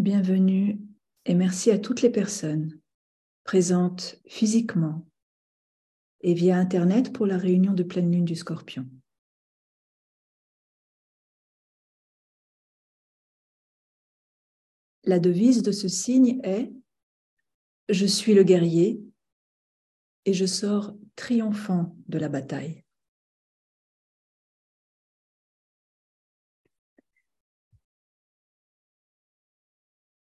Bienvenue et merci à toutes les personnes présentes physiquement et via Internet pour la réunion de pleine lune du scorpion. La devise de ce signe est Je suis le guerrier et je sors triomphant de la bataille.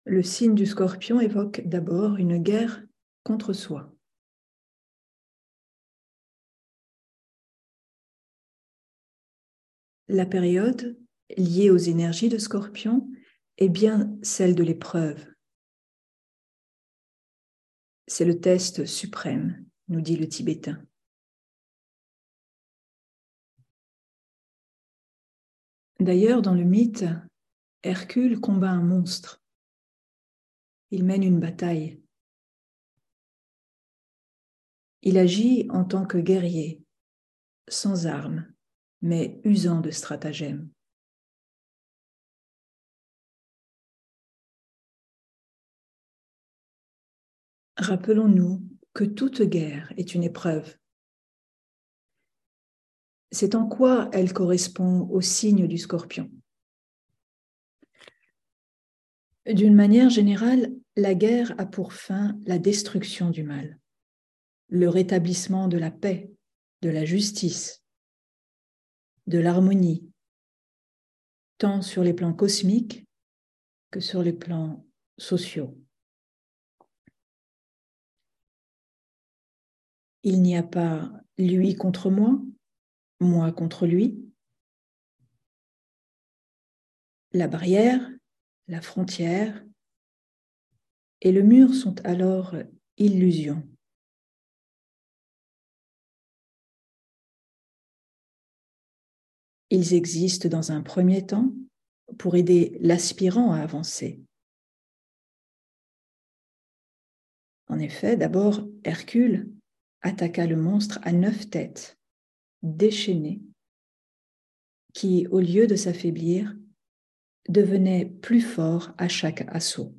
Le signe du scorpion évoque d'abord une guerre contre soi. La période liée aux énergies de scorpion est bien celle de l'épreuve. C'est le test suprême, nous dit le Tibétain. D'ailleurs, dans le mythe, Hercule combat un monstre. Il mène une bataille. Il agit en tant que guerrier, sans armes, mais usant de stratagèmes. Rappelons-nous que toute guerre est une épreuve. C'est en quoi elle correspond au signe du scorpion. D'une manière générale, la guerre a pour fin la destruction du mal, le rétablissement de la paix, de la justice, de l'harmonie, tant sur les plans cosmiques que sur les plans sociaux. Il n'y a pas lui contre moi, moi contre lui. La barrière, la frontière et le mur sont alors illusions. Ils existent dans un premier temps pour aider l'aspirant à avancer. En effet, d'abord, Hercule attaqua le monstre à neuf têtes, déchaîné, qui, au lieu de s'affaiblir, devenait plus fort à chaque assaut.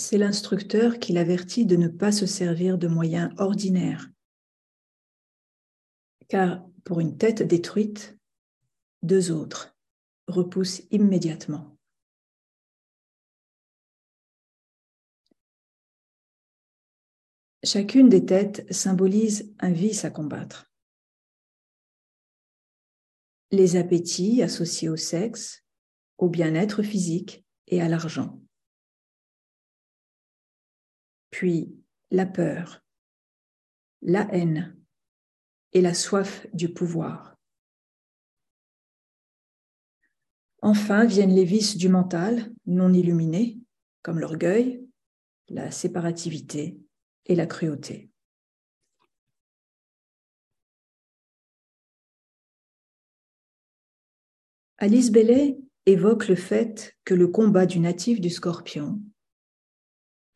C'est l'instructeur qui l'avertit de ne pas se servir de moyens ordinaires, car pour une tête détruite, deux autres repoussent immédiatement. Chacune des têtes symbolise un vice à combattre. Les appétits associés au sexe, au bien-être physique et à l'argent. Puis la peur, la haine et la soif du pouvoir. Enfin viennent les vices du mental non illuminés, comme l'orgueil, la séparativité, et la cruauté. Alice Bellet évoque le fait que le combat du natif du scorpion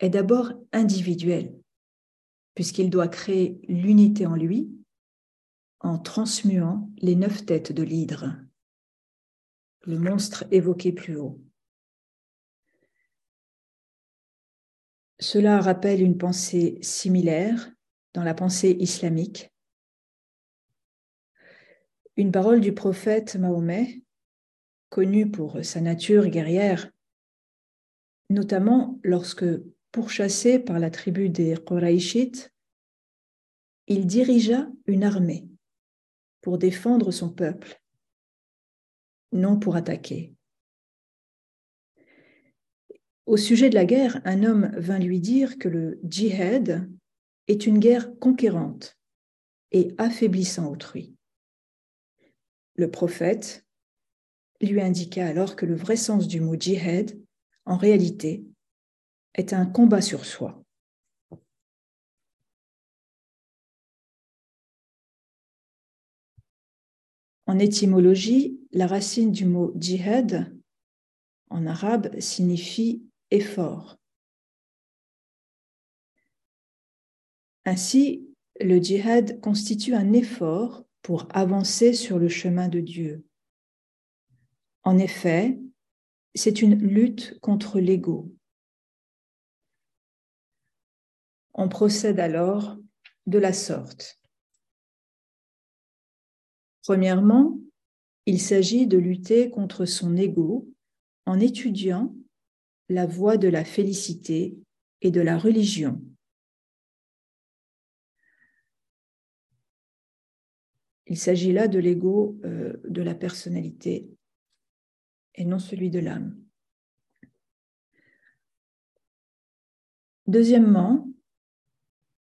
est d'abord individuel, puisqu'il doit créer l'unité en lui en transmuant les neuf têtes de l'hydre, le monstre évoqué plus haut. Cela rappelle une pensée similaire dans la pensée islamique. Une parole du prophète Mahomet, connu pour sa nature guerrière, notamment lorsque, pourchassé par la tribu des Quraishites, il dirigea une armée pour défendre son peuple, non pour attaquer. Au sujet de la guerre, un homme vint lui dire que le djihad est une guerre conquérante et affaiblissant autrui. Le prophète lui indiqua alors que le vrai sens du mot djihad, en réalité, est un combat sur soi. En étymologie, la racine du mot djihad en arabe signifie effort. Ainsi, le djihad constitue un effort pour avancer sur le chemin de Dieu. En effet, c'est une lutte contre l'ego. On procède alors de la sorte. Premièrement, il s'agit de lutter contre son ego en étudiant la voie de la félicité et de la religion. Il s'agit là de l'ego euh, de la personnalité et non celui de l'âme. Deuxièmement,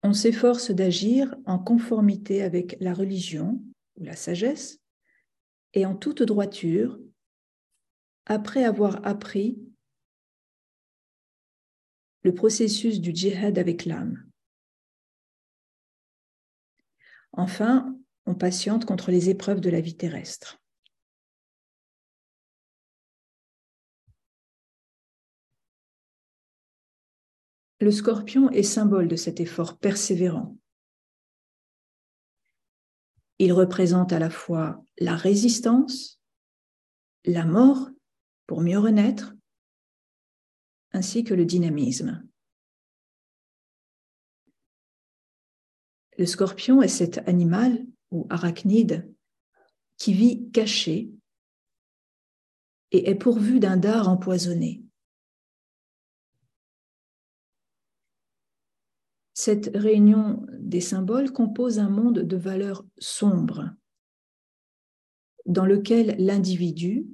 on s'efforce d'agir en conformité avec la religion ou la sagesse et en toute droiture après avoir appris le processus du djihad avec l'âme. Enfin, on patiente contre les épreuves de la vie terrestre. Le scorpion est symbole de cet effort persévérant. Il représente à la fois la résistance, la mort pour mieux renaître, ainsi que le dynamisme. Le scorpion est cet animal ou arachnide qui vit caché et est pourvu d'un dard empoisonné. Cette réunion des symboles compose un monde de valeurs sombres dans lequel l'individu,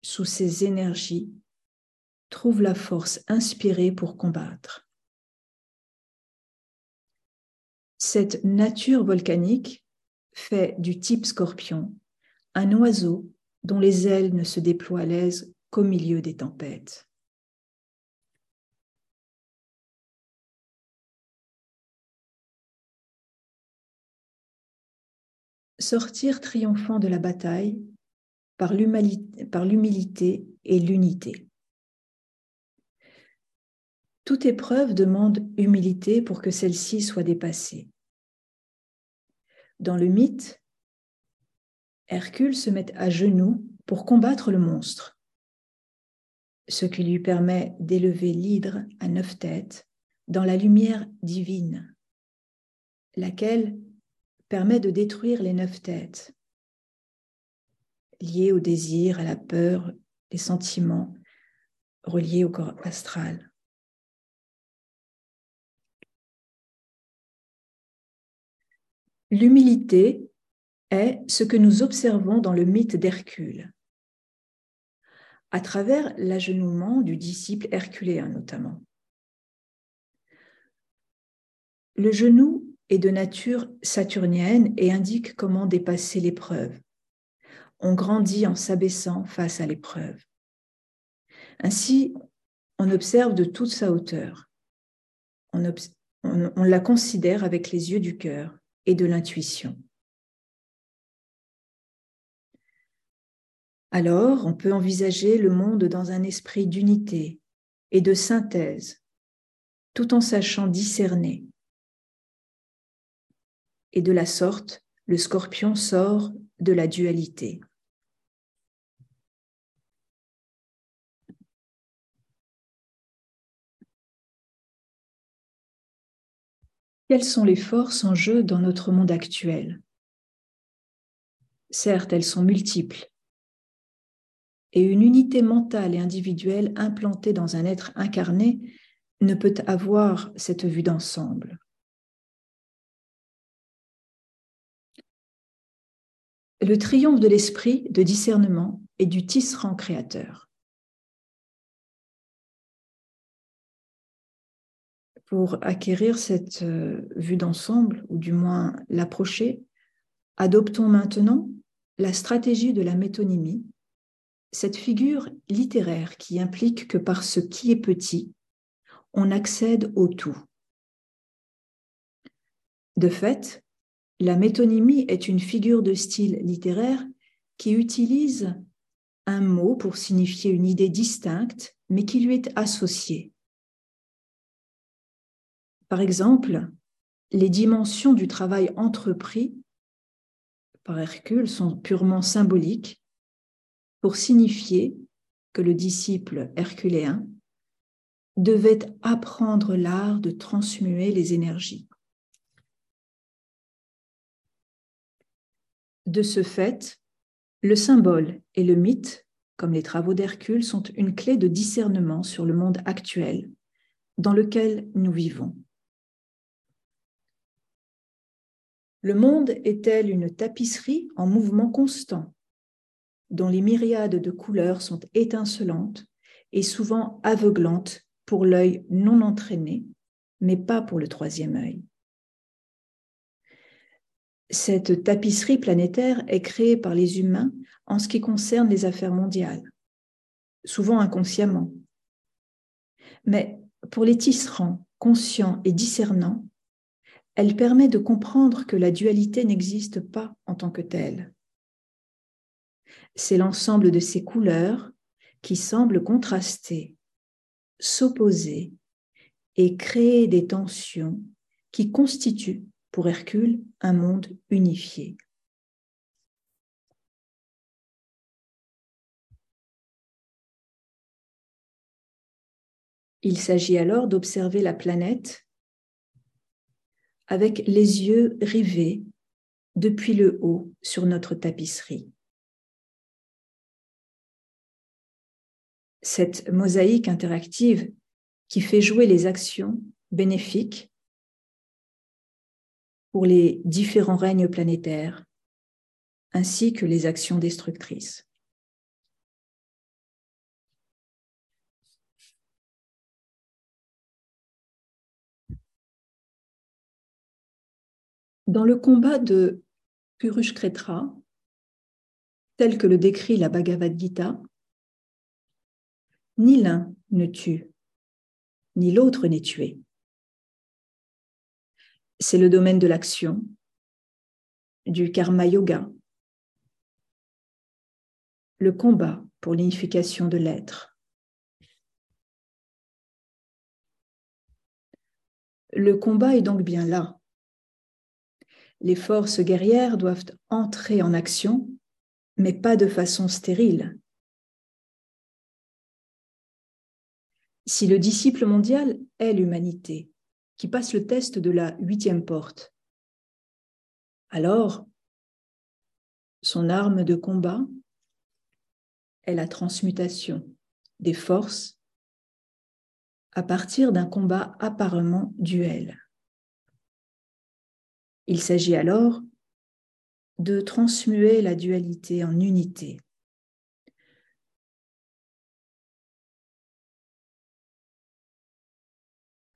sous ses énergies, trouve la force inspirée pour combattre. Cette nature volcanique fait du type scorpion un oiseau dont les ailes ne se déploient à l'aise qu'au milieu des tempêtes. Sortir triomphant de la bataille par l'humilité et l'unité. Toute épreuve demande humilité pour que celle-ci soit dépassée. Dans le mythe, Hercule se met à genoux pour combattre le monstre, ce qui lui permet d'élever l'hydre à neuf têtes dans la lumière divine, laquelle permet de détruire les neuf têtes liées au désir, à la peur, les sentiments reliés au corps astral. L'humilité est ce que nous observons dans le mythe d'Hercule, à travers l'agenouement du disciple herculéen notamment. Le genou est de nature saturnienne et indique comment dépasser l'épreuve. On grandit en s'abaissant face à l'épreuve. Ainsi, on observe de toute sa hauteur. On, on la considère avec les yeux du cœur et de l'intuition. Alors, on peut envisager le monde dans un esprit d'unité et de synthèse, tout en sachant discerner et de la sorte, le scorpion sort de la dualité. Quelles sont les forces en jeu dans notre monde actuel? Certes, elles sont multiples. Et une unité mentale et individuelle implantée dans un être incarné ne peut avoir cette vue d'ensemble. Le triomphe de l'esprit de discernement et du tisserand créateur. Pour acquérir cette euh, vue d'ensemble, ou du moins l'approcher, adoptons maintenant la stratégie de la métonymie, cette figure littéraire qui implique que par ce qui est petit, on accède au tout. De fait, la métonymie est une figure de style littéraire qui utilise un mot pour signifier une idée distincte, mais qui lui est associée. Par exemple, les dimensions du travail entrepris par Hercule sont purement symboliques pour signifier que le disciple herculéen devait apprendre l'art de transmuer les énergies. De ce fait, le symbole et le mythe, comme les travaux d'Hercule, sont une clé de discernement sur le monde actuel dans lequel nous vivons. Le monde est-elle une tapisserie en mouvement constant, dont les myriades de couleurs sont étincelantes et souvent aveuglantes pour l'œil non entraîné, mais pas pour le troisième œil? Cette tapisserie planétaire est créée par les humains en ce qui concerne les affaires mondiales, souvent inconsciemment. Mais pour les tisserands, conscients et discernants, elle permet de comprendre que la dualité n'existe pas en tant que telle. C'est l'ensemble de ces couleurs qui semblent contraster, s'opposer et créer des tensions qui constituent pour Hercule un monde unifié. Il s'agit alors d'observer la planète avec les yeux rivés depuis le haut sur notre tapisserie. Cette mosaïque interactive qui fait jouer les actions bénéfiques pour les différents règnes planétaires, ainsi que les actions destructrices. Dans le combat de Purushkretra, tel que le décrit la Bhagavad Gita, ni l'un ne tue, ni l'autre n'est tué. C'est le domaine de l'action, du karma yoga, le combat pour l'unification de l'être. Le combat est donc bien là, les forces guerrières doivent entrer en action, mais pas de façon stérile. Si le disciple mondial est l'humanité, qui passe le test de la huitième porte, alors son arme de combat est la transmutation des forces à partir d'un combat apparemment duel. Il s'agit alors de transmuer la dualité en unité.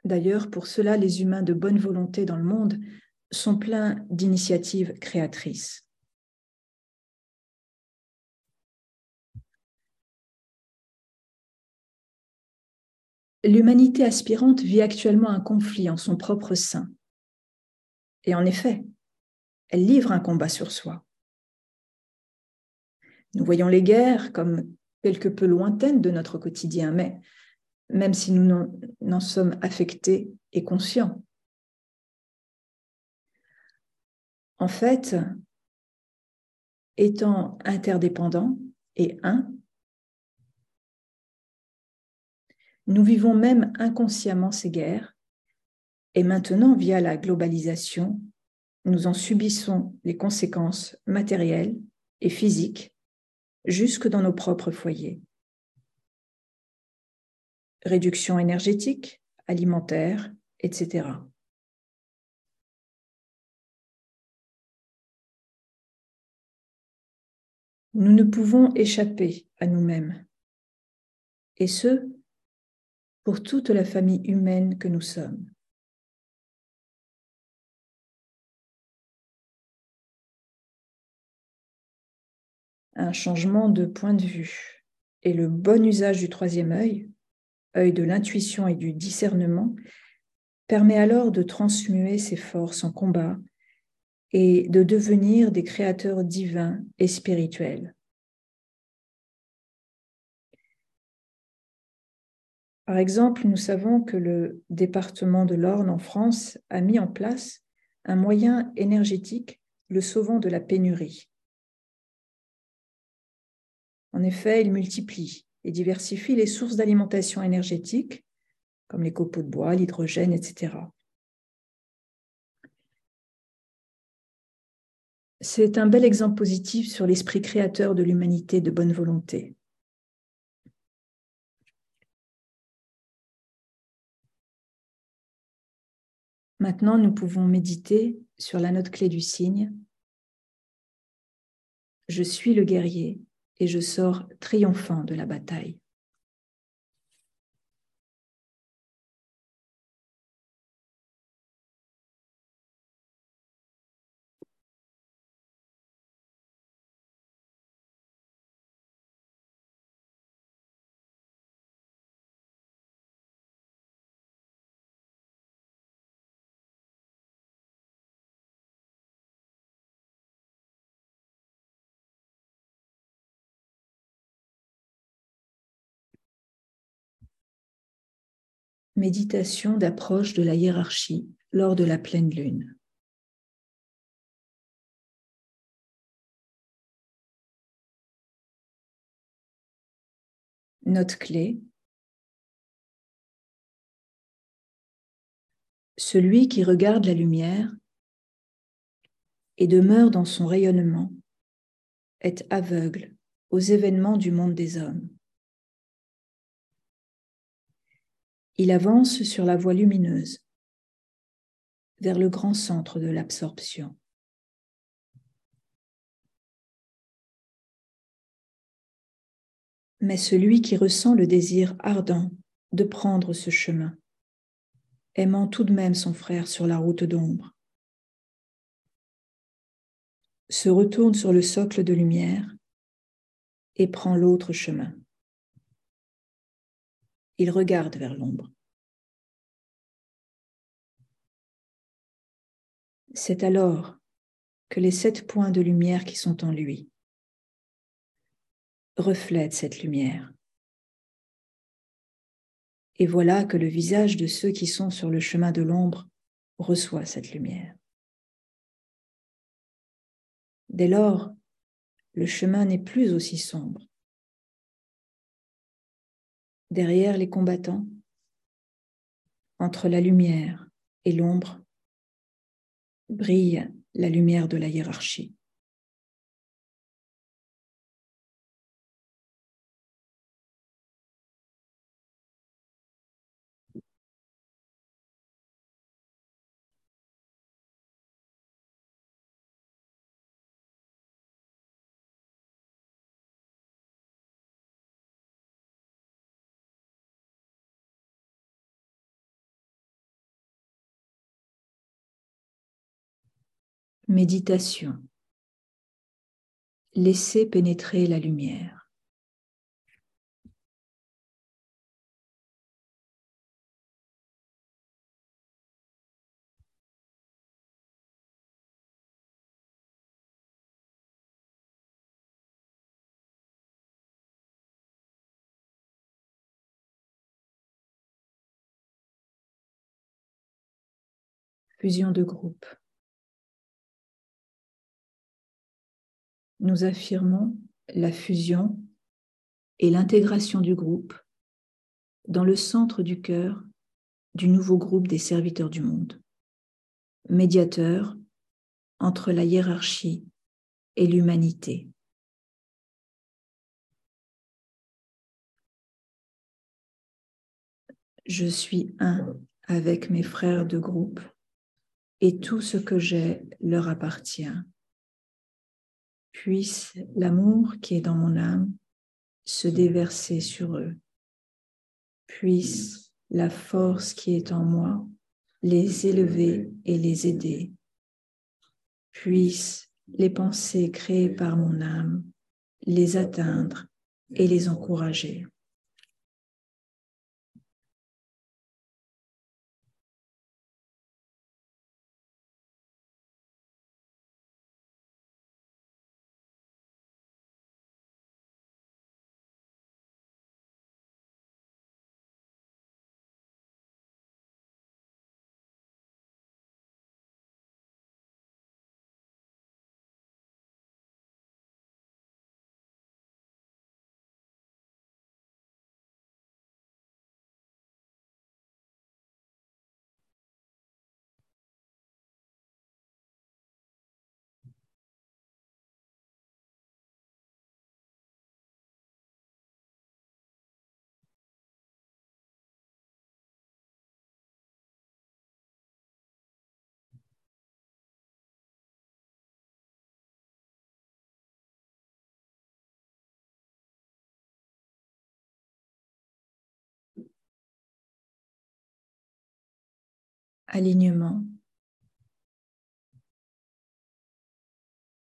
D'ailleurs, pour cela, les humains de bonne volonté dans le monde sont pleins d'initiatives créatrices. L'humanité aspirante vit actuellement un conflit en son propre sein. Et en effet, elle livre un combat sur soi. Nous voyons les guerres comme quelque peu lointaines de notre quotidien, mais même si nous n'en sommes affectés et conscients. En fait, étant interdépendants et un, nous vivons même inconsciemment ces guerres et maintenant, via la globalisation, nous en subissons les conséquences matérielles et physiques jusque dans nos propres foyers. Réduction énergétique, alimentaire, etc. Nous ne pouvons échapper à nous-mêmes, et ce, pour toute la famille humaine que nous sommes. un changement de point de vue et le bon usage du troisième œil, œil de l'intuition et du discernement, permet alors de transmuer ses forces en combat et de devenir des créateurs divins et spirituels. Par exemple, nous savons que le département de l'Orne en France a mis en place un moyen énergétique le sauvant de la pénurie. En effet, il multiplie et diversifie les sources d'alimentation énergétique, comme les copeaux de bois, l'hydrogène, etc. C'est un bel exemple positif sur l'esprit créateur de l'humanité de bonne volonté. Maintenant, nous pouvons méditer sur la note clé du signe. Je suis le guerrier et je sors triomphant de la bataille. Méditation d'approche de la hiérarchie lors de la pleine lune. Note clé. Celui qui regarde la lumière et demeure dans son rayonnement est aveugle aux événements du monde des hommes. Il avance sur la voie lumineuse vers le grand centre de l'absorption. Mais celui qui ressent le désir ardent de prendre ce chemin, aimant tout de même son frère sur la route d'ombre, se retourne sur le socle de lumière et prend l'autre chemin il regarde vers l'ombre. C'est alors que les sept points de lumière qui sont en lui reflètent cette lumière. Et voilà que le visage de ceux qui sont sur le chemin de l'ombre reçoit cette lumière. Dès lors, le chemin n'est plus aussi sombre derrière les combattants, entre la lumière et l'ombre, brille la lumière de la hiérarchie. Méditation. Laissez pénétrer la lumière. Fusion de groupe. Nous affirmons la fusion et l'intégration du groupe dans le centre du cœur du nouveau groupe des serviteurs du monde, médiateur entre la hiérarchie et l'humanité. Je suis un avec mes frères de groupe et tout ce que j'ai leur appartient puisse l'amour qui est dans mon âme se déverser sur eux. Puisse la force qui est en moi les élever et les aider. Puisse les pensées créées par mon âme les atteindre et les encourager. Alignement,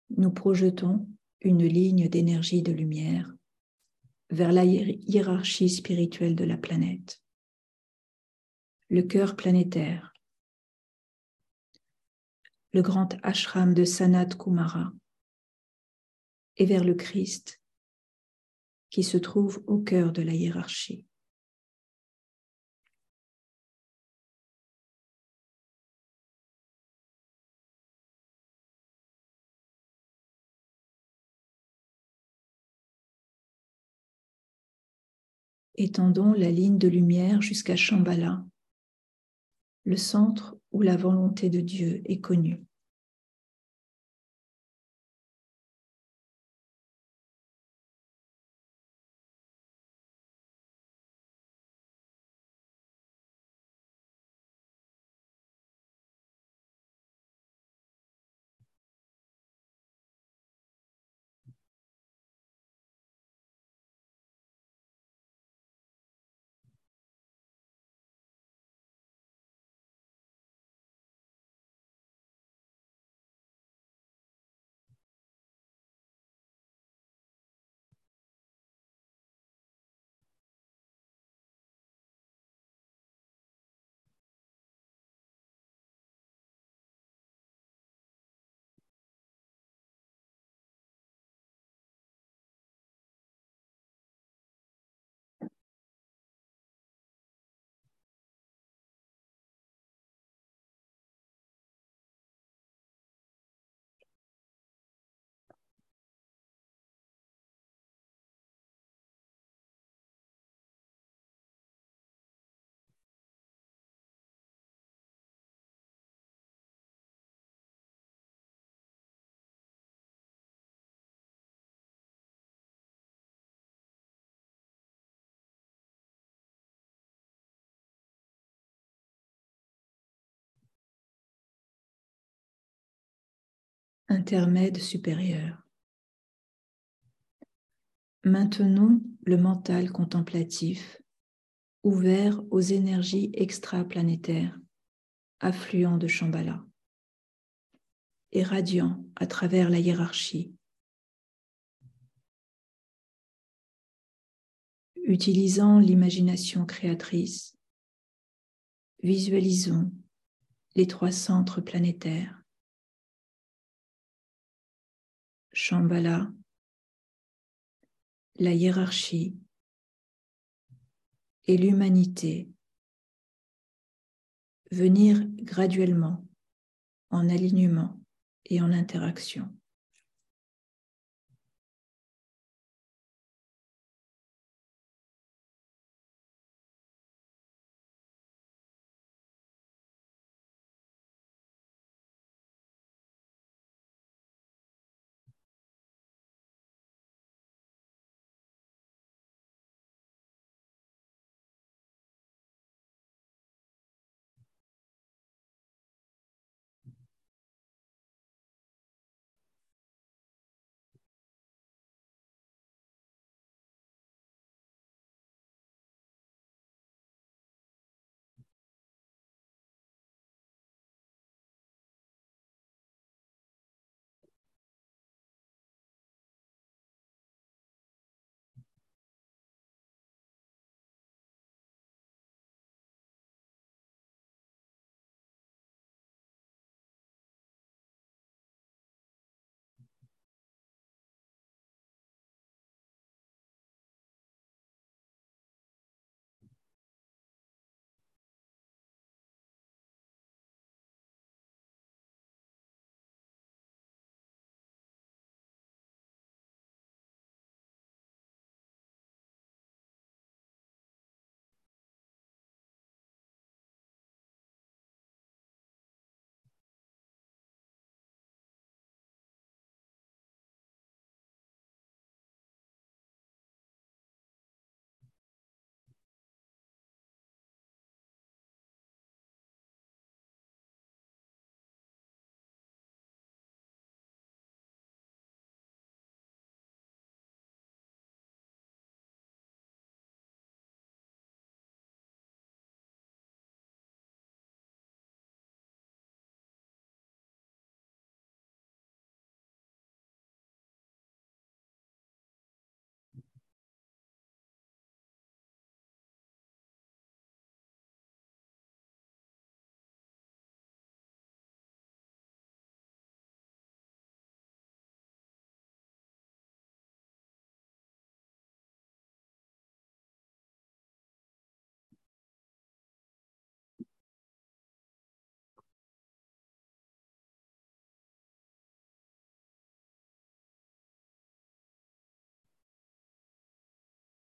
nous projetons une ligne d'énergie de lumière vers la hiérarchie spirituelle de la planète, le cœur planétaire, le grand ashram de Sanat Kumara. Et vers le Christ qui se trouve au cœur de la hiérarchie. Étendons la ligne de lumière jusqu'à Shambhala, le centre où la volonté de Dieu est connue. Intermède supérieur. Maintenons le mental contemplatif ouvert aux énergies extraplanétaires affluents de Shambhala et radiant à travers la hiérarchie. Utilisant l'imagination créatrice, visualisons les trois centres planétaires Shambhala, la hiérarchie et l'humanité venir graduellement en alignement et en interaction.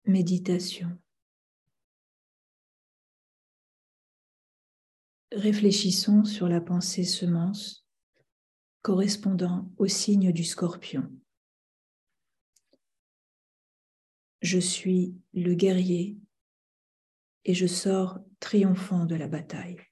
Méditation. Réfléchissons sur la pensée semence correspondant au signe du scorpion. Je suis le guerrier et je sors triomphant de la bataille.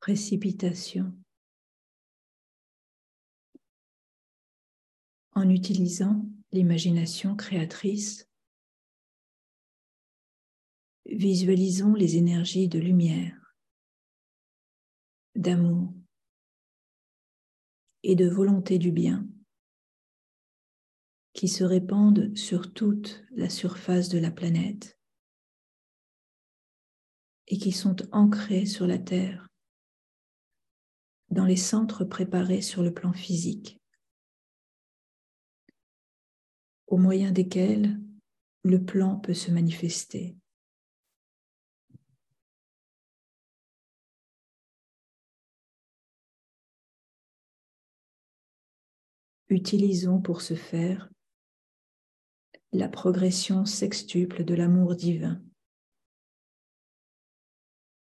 Précipitation, en utilisant l'imagination créatrice, visualisons les énergies de lumière, d'amour et de volonté du bien qui se répandent sur toute la surface de la planète et qui sont ancrés sur la Terre, dans les centres préparés sur le plan physique, au moyen desquels le plan peut se manifester. Utilisons pour ce faire la progression sextuple de l'amour divin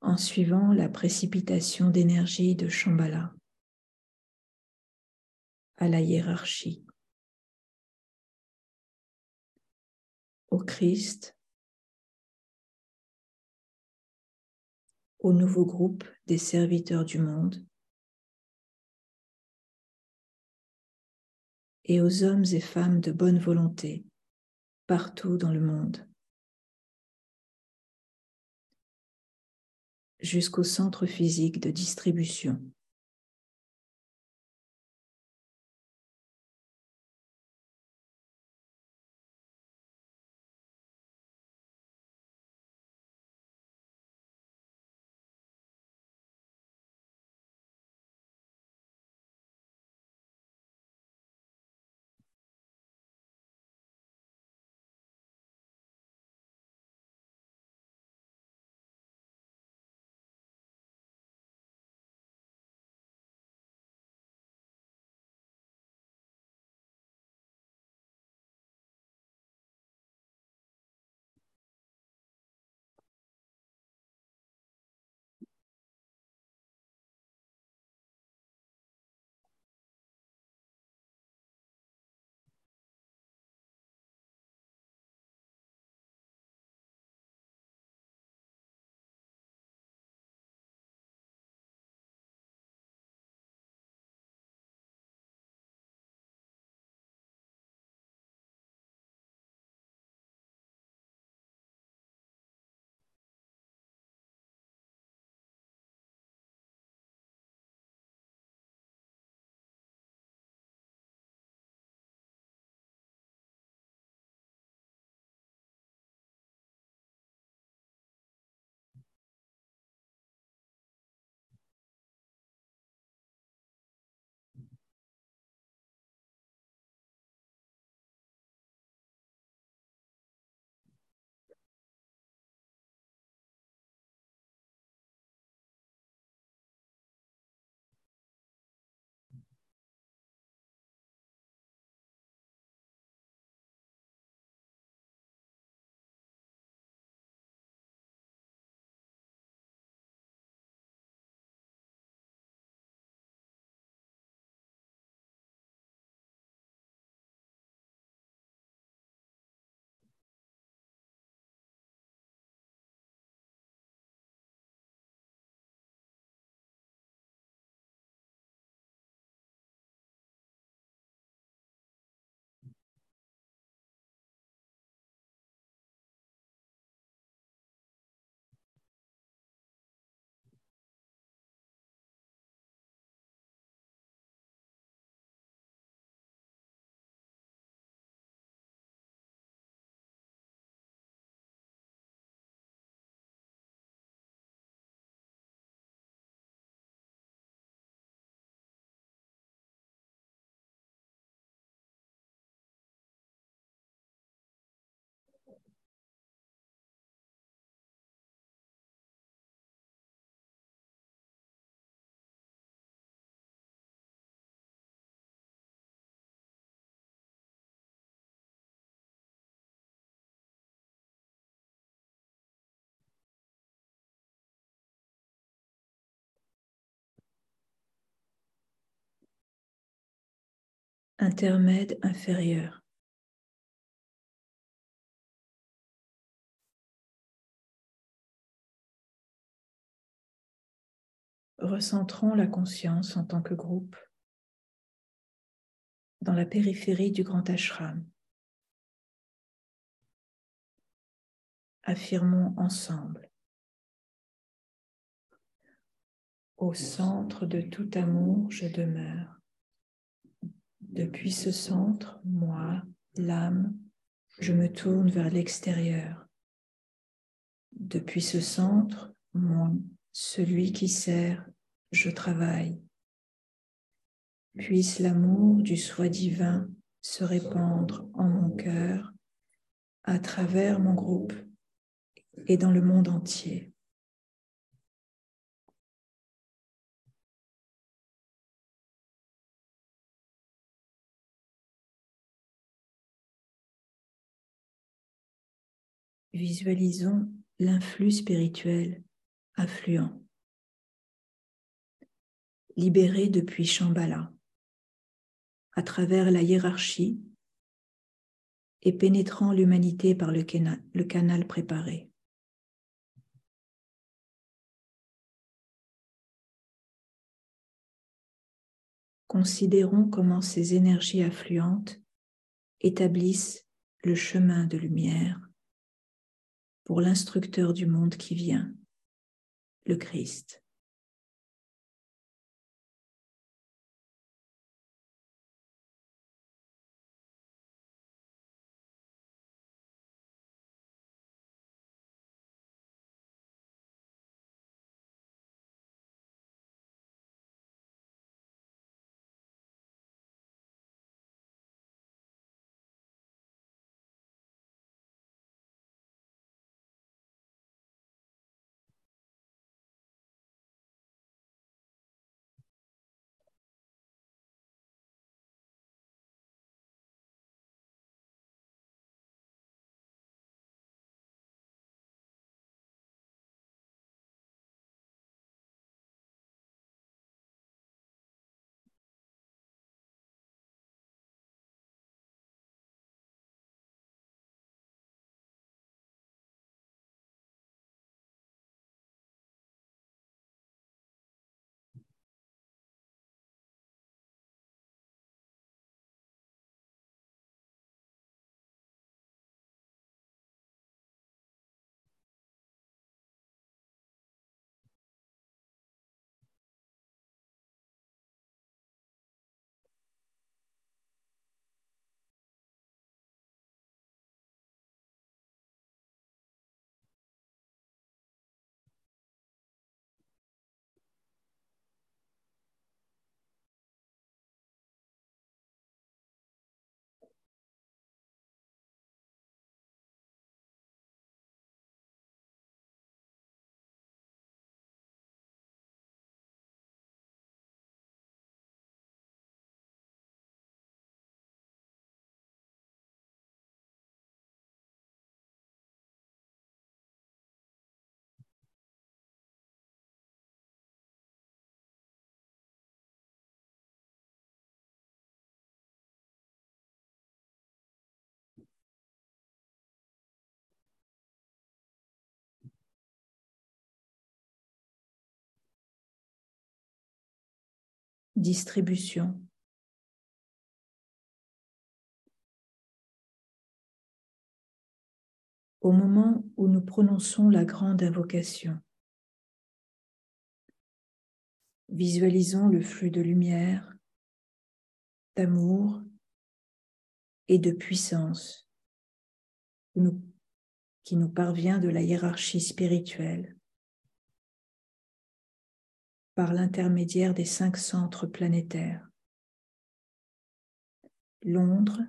en suivant la précipitation d'énergie de Shambhala à la hiérarchie, au Christ, au nouveau groupe des serviteurs du monde et aux hommes et femmes de bonne volonté partout dans le monde, jusqu'au centre physique de distribution. Intermède inférieur. Recentrons la conscience en tant que groupe dans la périphérie du grand ashram. Affirmons ensemble. Au centre de tout amour, je demeure. Depuis ce centre, moi, l'âme, je me tourne vers l'extérieur. Depuis ce centre, moi, celui qui sert, je travaille. Puisse l'amour du soi divin se répandre en mon cœur, à travers mon groupe et dans le monde entier. Visualisons l'influx spirituel affluent, libéré depuis Shambhala, à travers la hiérarchie et pénétrant l'humanité par le canal, préparé. Considérons comment ces énergies affluentes établissent le chemin de lumière pour l'instructeur du monde qui vient, le Christ. Distribution. Au moment où nous prononçons la grande invocation, visualisons le flux de lumière, d'amour et de puissance qui nous parvient de la hiérarchie spirituelle par l'intermédiaire des cinq centres planétaires. Londres,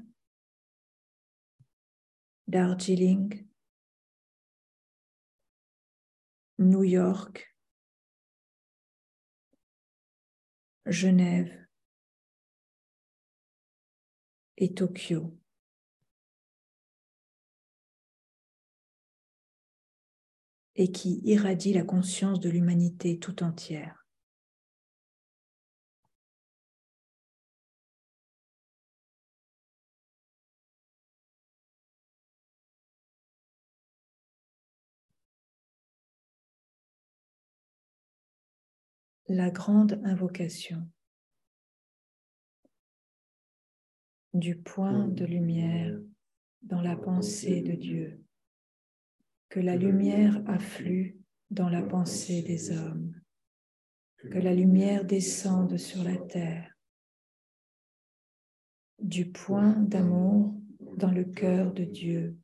Darjeeling, New York, Genève et Tokyo. et qui irradie la conscience de l'humanité tout entière. La grande invocation du point de lumière dans la pensée de Dieu, que la lumière afflue dans la pensée des hommes, que la lumière descende sur la terre, du point d'amour dans le cœur de Dieu,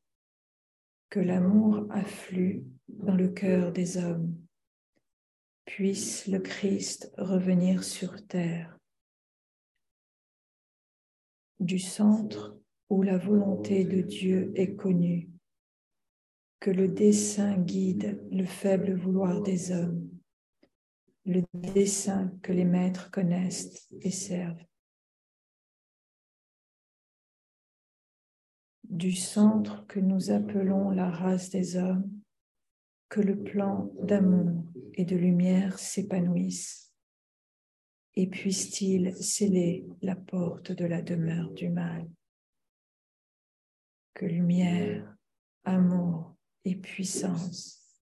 que l'amour afflue dans le cœur des hommes puisse le Christ revenir sur terre. Du centre où la volonté de Dieu est connue, que le dessein guide le faible vouloir des hommes, le dessein que les maîtres connaissent et servent. Du centre que nous appelons la race des hommes, que le plan d'amour et de lumière s'épanouisse et puisse-t-il sceller la porte de la demeure du mal. Que lumière, amour et puissance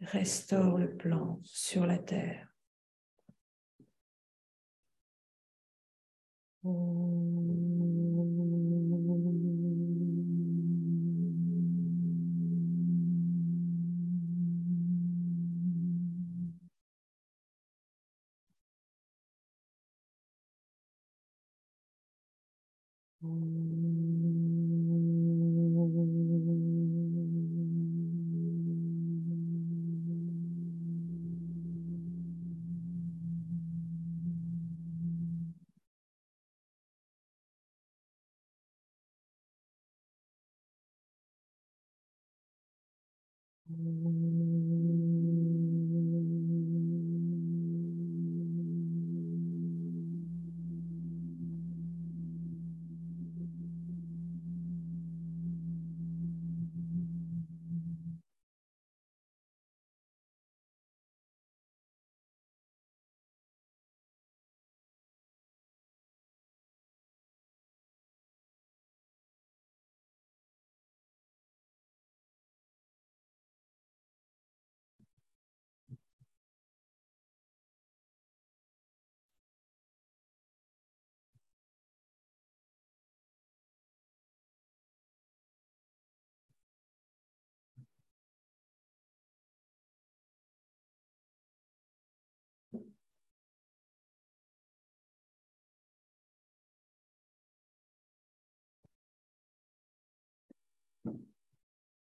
restaurent le plan sur la terre. Mm-hmm.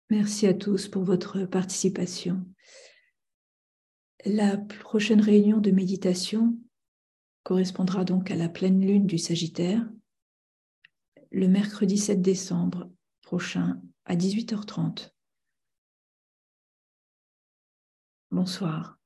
Merci à tous pour votre participation. La prochaine réunion de méditation correspondra donc à la pleine lune du Sagittaire, le mercredi 7 décembre prochain à 18h30. Bonsoir.